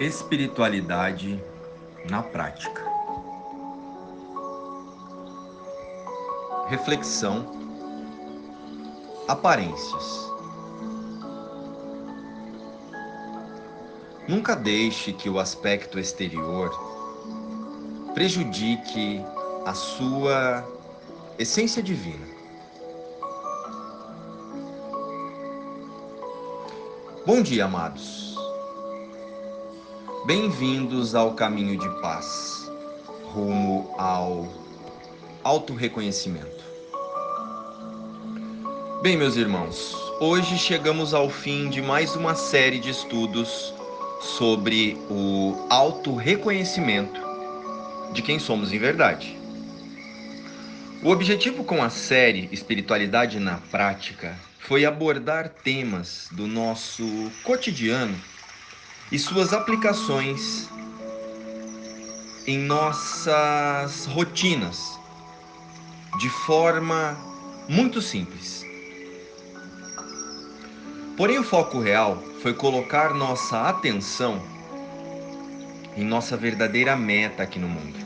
Espiritualidade na prática. Reflexão. Aparências. Nunca deixe que o aspecto exterior prejudique a sua essência divina. Bom dia, amados. Bem-vindos ao caminho de paz, rumo ao auto-reconhecimento. Bem, meus irmãos, hoje chegamos ao fim de mais uma série de estudos sobre o auto-reconhecimento de quem somos em verdade. O objetivo com a série Espiritualidade na Prática foi abordar temas do nosso cotidiano e suas aplicações em nossas rotinas de forma muito simples. Porém, o foco real foi colocar nossa atenção em nossa verdadeira meta aqui no mundo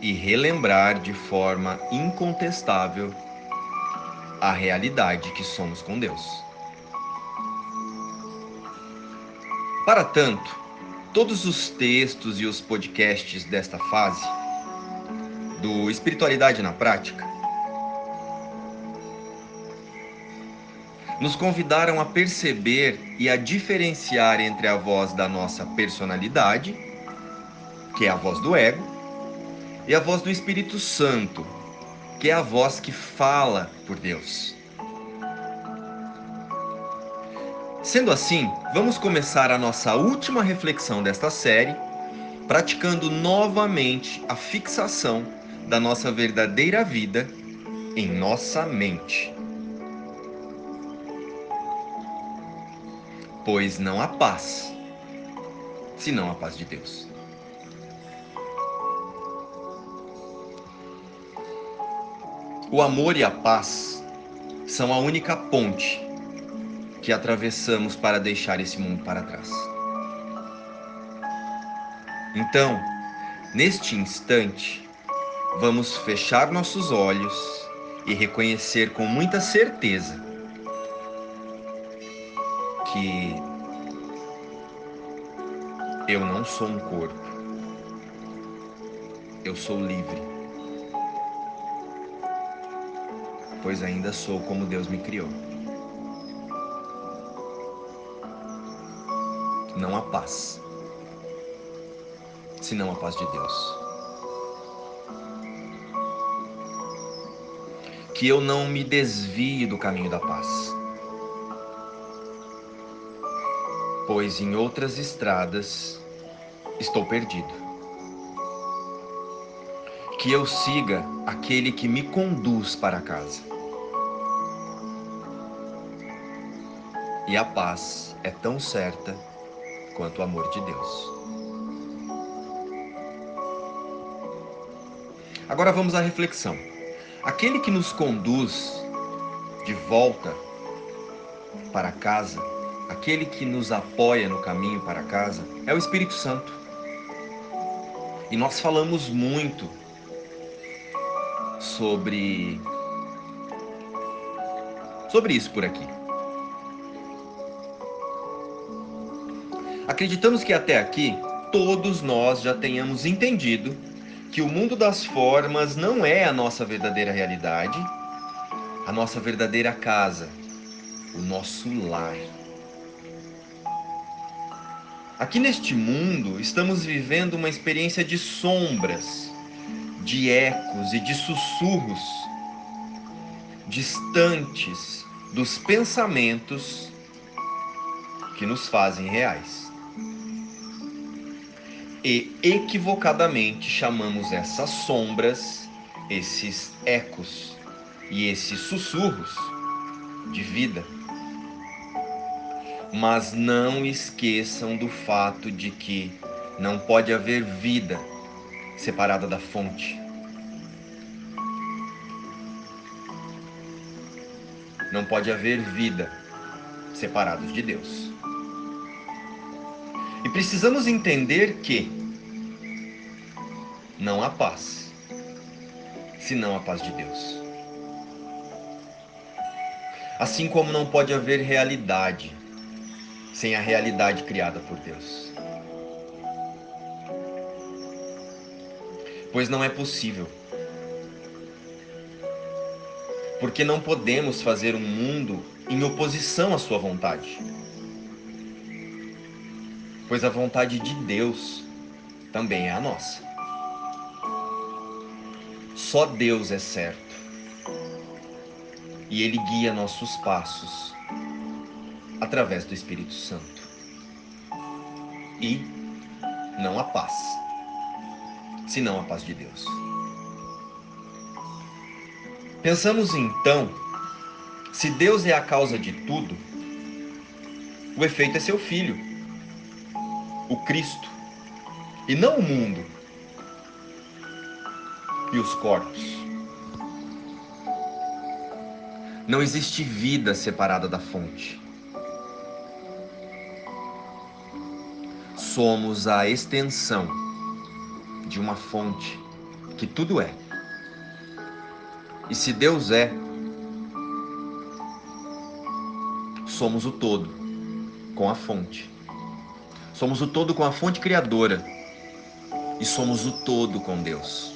e relembrar de forma incontestável a realidade que somos com Deus. Para tanto, todos os textos e os podcasts desta fase do Espiritualidade na Prática nos convidaram a perceber e a diferenciar entre a voz da nossa personalidade, que é a voz do ego, e a voz do Espírito Santo, que é a voz que fala por Deus. Sendo assim, vamos começar a nossa última reflexão desta série, praticando novamente a fixação da nossa verdadeira vida em nossa mente. Pois não há paz, senão a paz de Deus. O amor e a paz são a única ponte que atravessamos para deixar esse mundo para trás. Então, neste instante, vamos fechar nossos olhos e reconhecer com muita certeza que eu não sou um corpo, eu sou livre, pois ainda sou como Deus me criou. Não há paz, senão a paz de Deus. Que eu não me desvie do caminho da paz, pois em outras estradas estou perdido. Que eu siga aquele que me conduz para casa. E a paz é tão certa quanto o amor de Deus. Agora vamos à reflexão. Aquele que nos conduz de volta para casa, aquele que nos apoia no caminho para casa, é o Espírito Santo. E nós falamos muito sobre sobre isso por aqui. Acreditamos que até aqui todos nós já tenhamos entendido que o mundo das formas não é a nossa verdadeira realidade, a nossa verdadeira casa, o nosso lar. Aqui neste mundo estamos vivendo uma experiência de sombras, de ecos e de sussurros distantes dos pensamentos que nos fazem reais e equivocadamente chamamos essas sombras, esses ecos e esses sussurros de vida. Mas não esqueçam do fato de que não pode haver vida separada da fonte. Não pode haver vida separados de Deus. Precisamos entender que não há paz, senão a paz de Deus. Assim como não pode haver realidade sem a realidade criada por Deus. Pois não é possível. Porque não podemos fazer um mundo em oposição à sua vontade. Pois a vontade de Deus também é a nossa. Só Deus é certo. E Ele guia nossos passos através do Espírito Santo. E não a paz, senão a paz de Deus. Pensamos então, se Deus é a causa de tudo, o efeito é seu filho, o Cristo, e não o mundo e os corpos. Não existe vida separada da fonte. somos a extensão de uma fonte que tudo é. E se Deus é, somos o todo com a fonte. Somos o todo com a fonte criadora e somos o todo com Deus.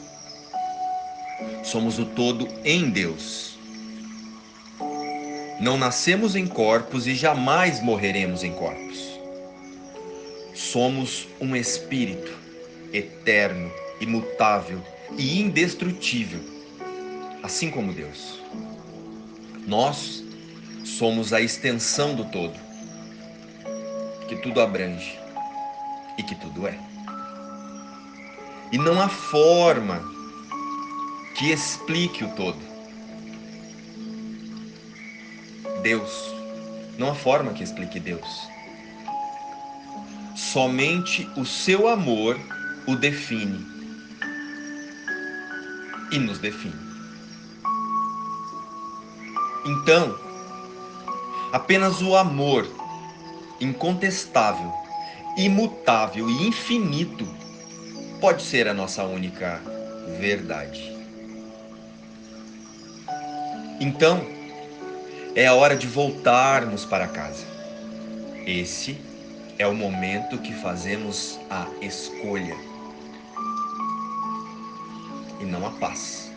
Somos o todo em Deus. Não nascemos em corpos e jamais morreremos em corpos somos um espírito eterno, imutável e indestrutível, assim como Deus. Nós somos a extensão do todo, que tudo abrange e que tudo é. E não há forma que explique o todo. Deus. Não há forma que explique Deus. Somente o seu amor o define e nos define. Então, apenas o amor incontestável, imutável e infinito pode ser a nossa única verdade. Então, é a hora de voltarmos para casa. Esse é o momento que fazemos a escolha e não a paz,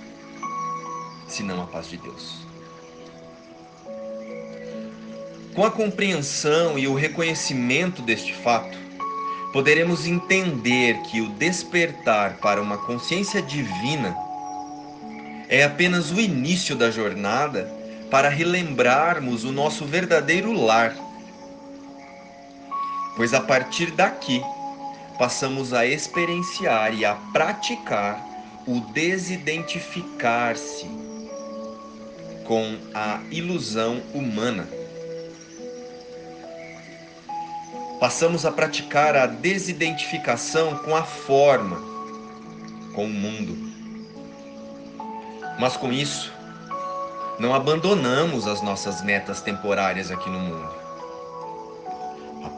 senão a paz de Deus. Com a compreensão e o reconhecimento deste fato, poderemos entender que o despertar para uma consciência divina é apenas o início da jornada para relembrarmos o nosso verdadeiro lar pois a partir daqui passamos a experienciar e a praticar o desidentificar-se com a ilusão humana. Passamos a praticar a desidentificação com a forma, com o mundo. Mas com isso, não abandonamos as nossas metas temporárias aqui no mundo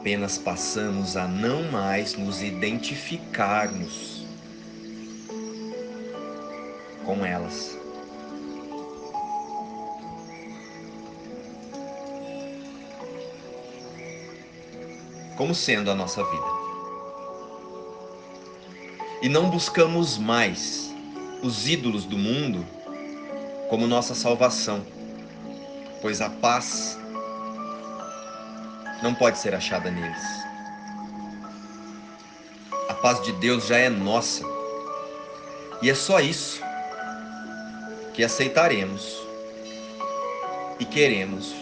apenas passamos a não mais nos identificarmos com elas. Como sendo a nossa vida. E não buscamos mais os ídolos do mundo como nossa salvação, pois a paz não pode ser achada neles. A paz de Deus já é nossa. E é só isso que aceitaremos e queremos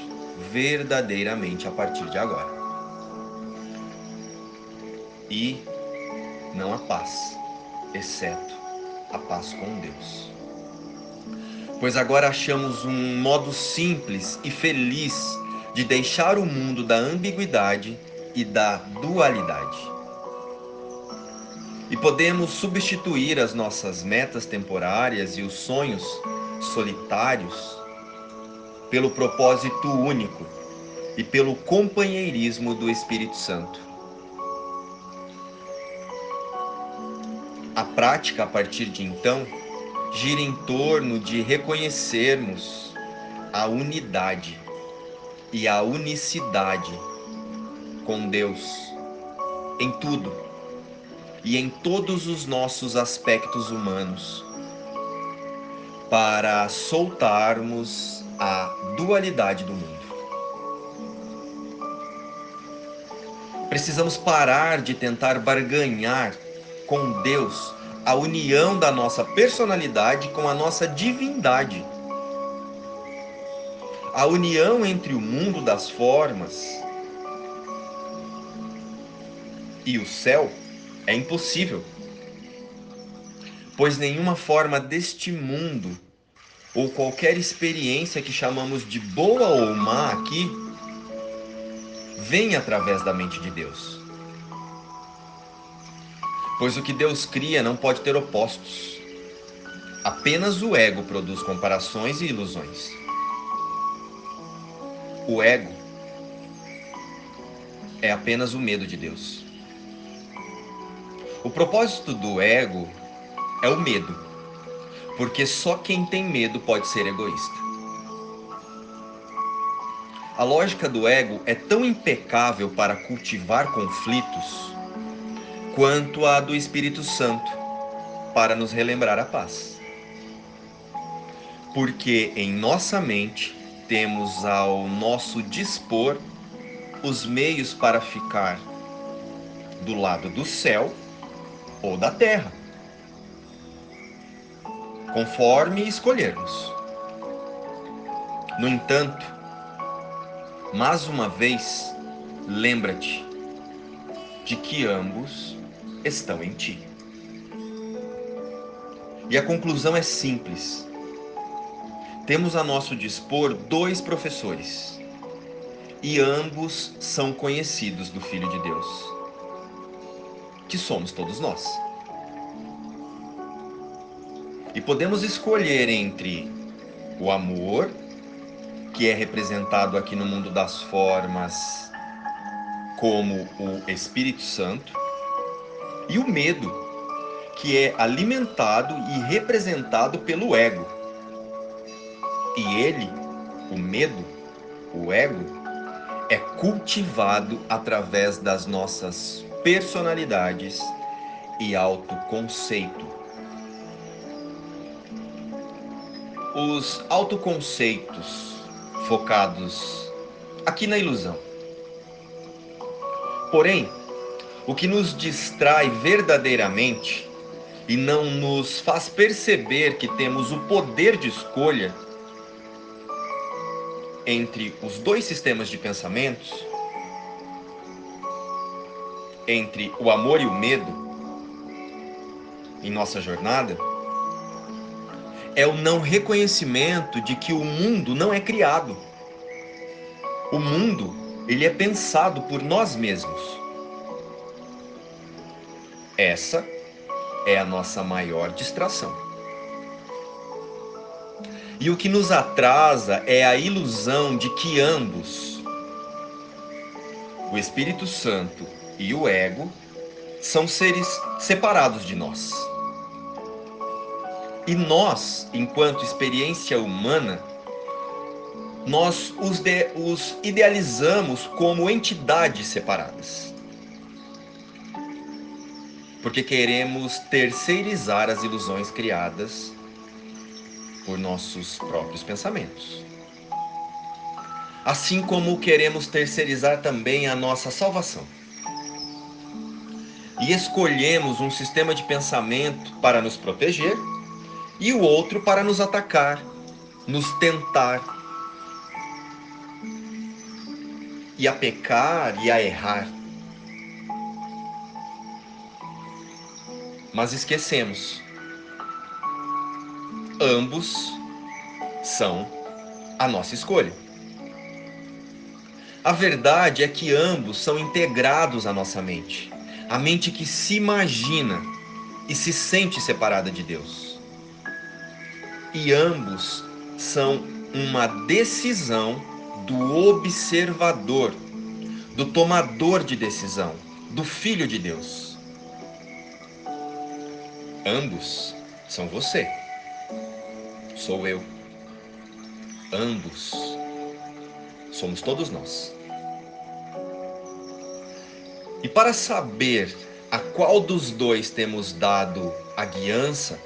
verdadeiramente a partir de agora. E não há paz, exceto a paz com Deus. Pois agora achamos um modo simples e feliz de deixar o mundo da ambiguidade e da dualidade. E podemos substituir as nossas metas temporárias e os sonhos solitários pelo propósito único e pelo companheirismo do Espírito Santo. A prática a partir de então gira em torno de reconhecermos a unidade e a unicidade com Deus em tudo e em todos os nossos aspectos humanos, para soltarmos a dualidade do mundo. Precisamos parar de tentar barganhar com Deus a união da nossa personalidade com a nossa divindade. A união entre o mundo das formas e o céu é impossível, pois nenhuma forma deste mundo ou qualquer experiência que chamamos de boa ou má aqui vem através da mente de Deus. Pois o que Deus cria não pode ter opostos. Apenas o ego produz comparações e ilusões. O ego é apenas o medo de Deus. O propósito do ego é o medo, porque só quem tem medo pode ser egoísta. A lógica do ego é tão impecável para cultivar conflitos quanto a do Espírito Santo para nos relembrar a paz. Porque em nossa mente temos ao nosso dispor os meios para ficar do lado do céu ou da terra, conforme escolhermos. No entanto, mais uma vez, lembra-te de que ambos estão em ti. E a conclusão é simples. Temos a nosso dispor dois professores, e ambos são conhecidos do Filho de Deus, que somos todos nós. E podemos escolher entre o amor que é representado aqui no mundo das formas como o Espírito Santo, e o medo, que é alimentado e representado pelo ego. E ele, o medo, o ego, é cultivado através das nossas personalidades e autoconceito. Os autoconceitos focados aqui na ilusão. Porém, o que nos distrai verdadeiramente e não nos faz perceber que temos o poder de escolha entre os dois sistemas de pensamentos, entre o amor e o medo, em nossa jornada, é o não reconhecimento de que o mundo não é criado. O mundo, ele é pensado por nós mesmos. Essa é a nossa maior distração. E o que nos atrasa é a ilusão de que ambos, o Espírito Santo e o ego, são seres separados de nós. E nós, enquanto experiência humana, nós os, de, os idealizamos como entidades separadas. Porque queremos terceirizar as ilusões criadas por nossos próprios pensamentos. Assim como queremos terceirizar também a nossa salvação. E escolhemos um sistema de pensamento para nos proteger e o outro para nos atacar, nos tentar e a pecar e a errar. Mas esquecemos, ambos são a nossa escolha. A verdade é que ambos são integrados à nossa mente, a mente que se imagina e se sente separada de Deus e ambos são uma decisão do observador, do tomador de decisão, do Filho de Deus. Ambos são você. Sou eu. Ambos somos todos nós. E para saber a qual dos dois temos dado a guiança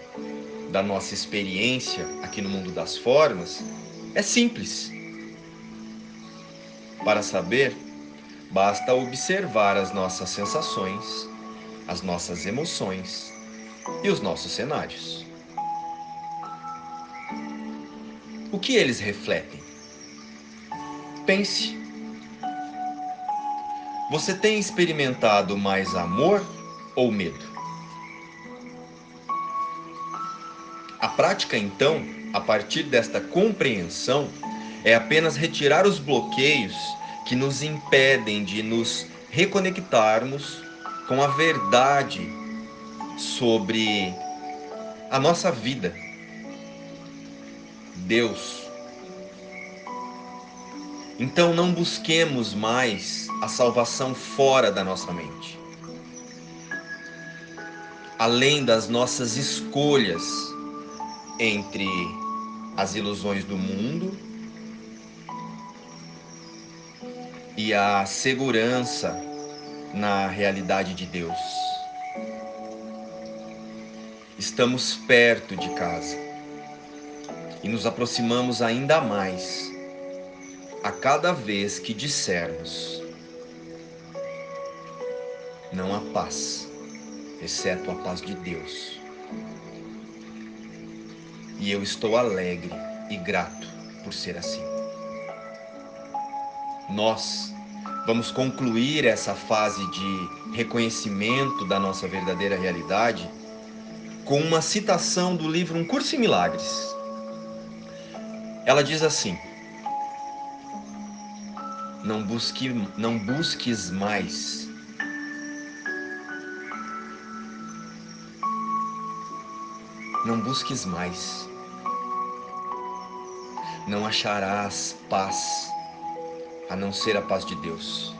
da nossa experiência aqui no mundo das formas, é simples. Para saber, basta observar as nossas sensações, as nossas emoções e os nossos cenários. O que eles refletem? Pense. Você tem experimentado mais amor ou medo? A prática, então, a partir desta compreensão, é apenas retirar os bloqueios que nos impedem de nos reconectarmos com a verdade sobre a nossa vida. Deus. Então não busquemos mais a salvação fora da nossa mente. Além das nossas escolhas entre as ilusões do mundo e a segurança na realidade de Deus. Estamos perto de casa e nos aproximamos ainda mais a cada vez que dissermos: Não há paz, exceto a paz de Deus. E eu estou alegre e grato por ser assim. Nós vamos concluir essa fase de reconhecimento da nossa verdadeira realidade com uma citação do livro Um Curso em Milagres. Ela diz assim: Não busque, não busques mais Não busques mais. Não acharás paz a não ser a paz de Deus.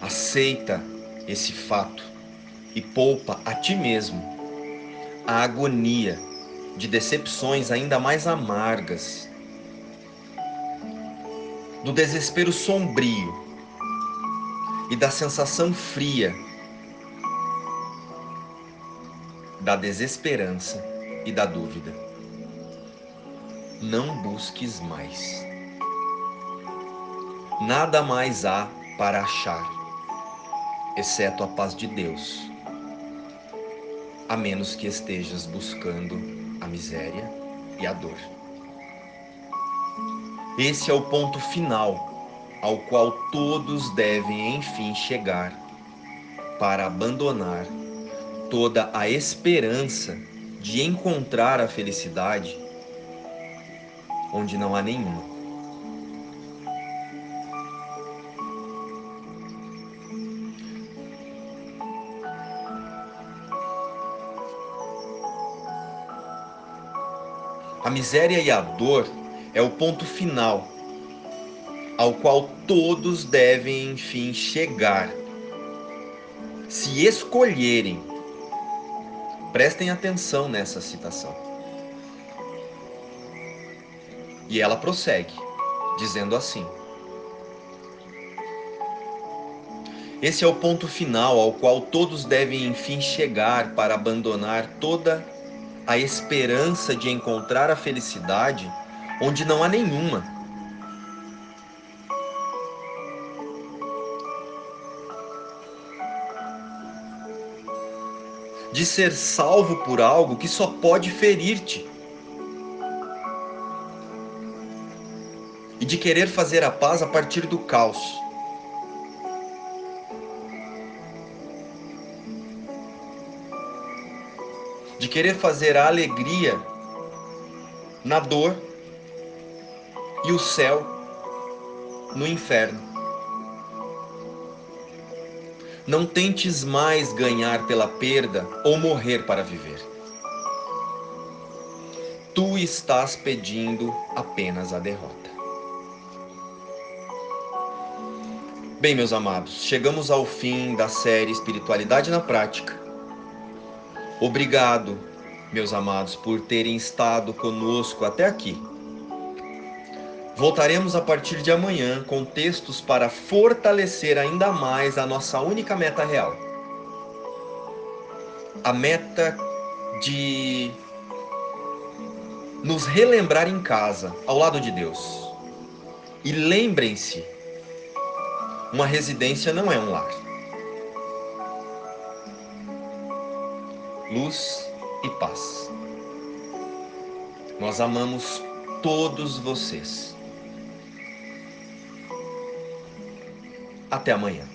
Aceita esse fato e poupa a ti mesmo a agonia de decepções ainda mais amargas, do desespero sombrio e da sensação fria da desesperança e da dúvida. Não busques mais. Nada mais há para achar, exceto a paz de Deus, a menos que estejas buscando a miséria e a dor. Esse é o ponto final ao qual todos devem enfim chegar para abandonar toda a esperança de encontrar a felicidade onde não há nenhuma. Miséria e a dor é o ponto final ao qual todos devem enfim chegar, se escolherem Prestem atenção nessa citação. E ela prossegue, dizendo assim: Esse é o ponto final ao qual todos devem enfim chegar para abandonar toda a esperança de encontrar a felicidade onde não há nenhuma de ser salvo por algo que só pode ferir-te. E de querer fazer a paz a partir do caos. De querer fazer a alegria na dor e o céu no inferno. Não tentes mais ganhar pela perda ou morrer para viver. Tu estás pedindo apenas a derrota. Bem, meus amados, chegamos ao fim da série Espiritualidade na Prática. Obrigado, meus amados, por terem estado conosco até aqui. Voltaremos a partir de amanhã com textos para fortalecer ainda mais a nossa única meta real. A meta de nos relembrar em casa, ao lado de Deus. E lembrem-se, uma residência não é um lar. Luz e paz. Nós amamos todos vocês. Até amanhã.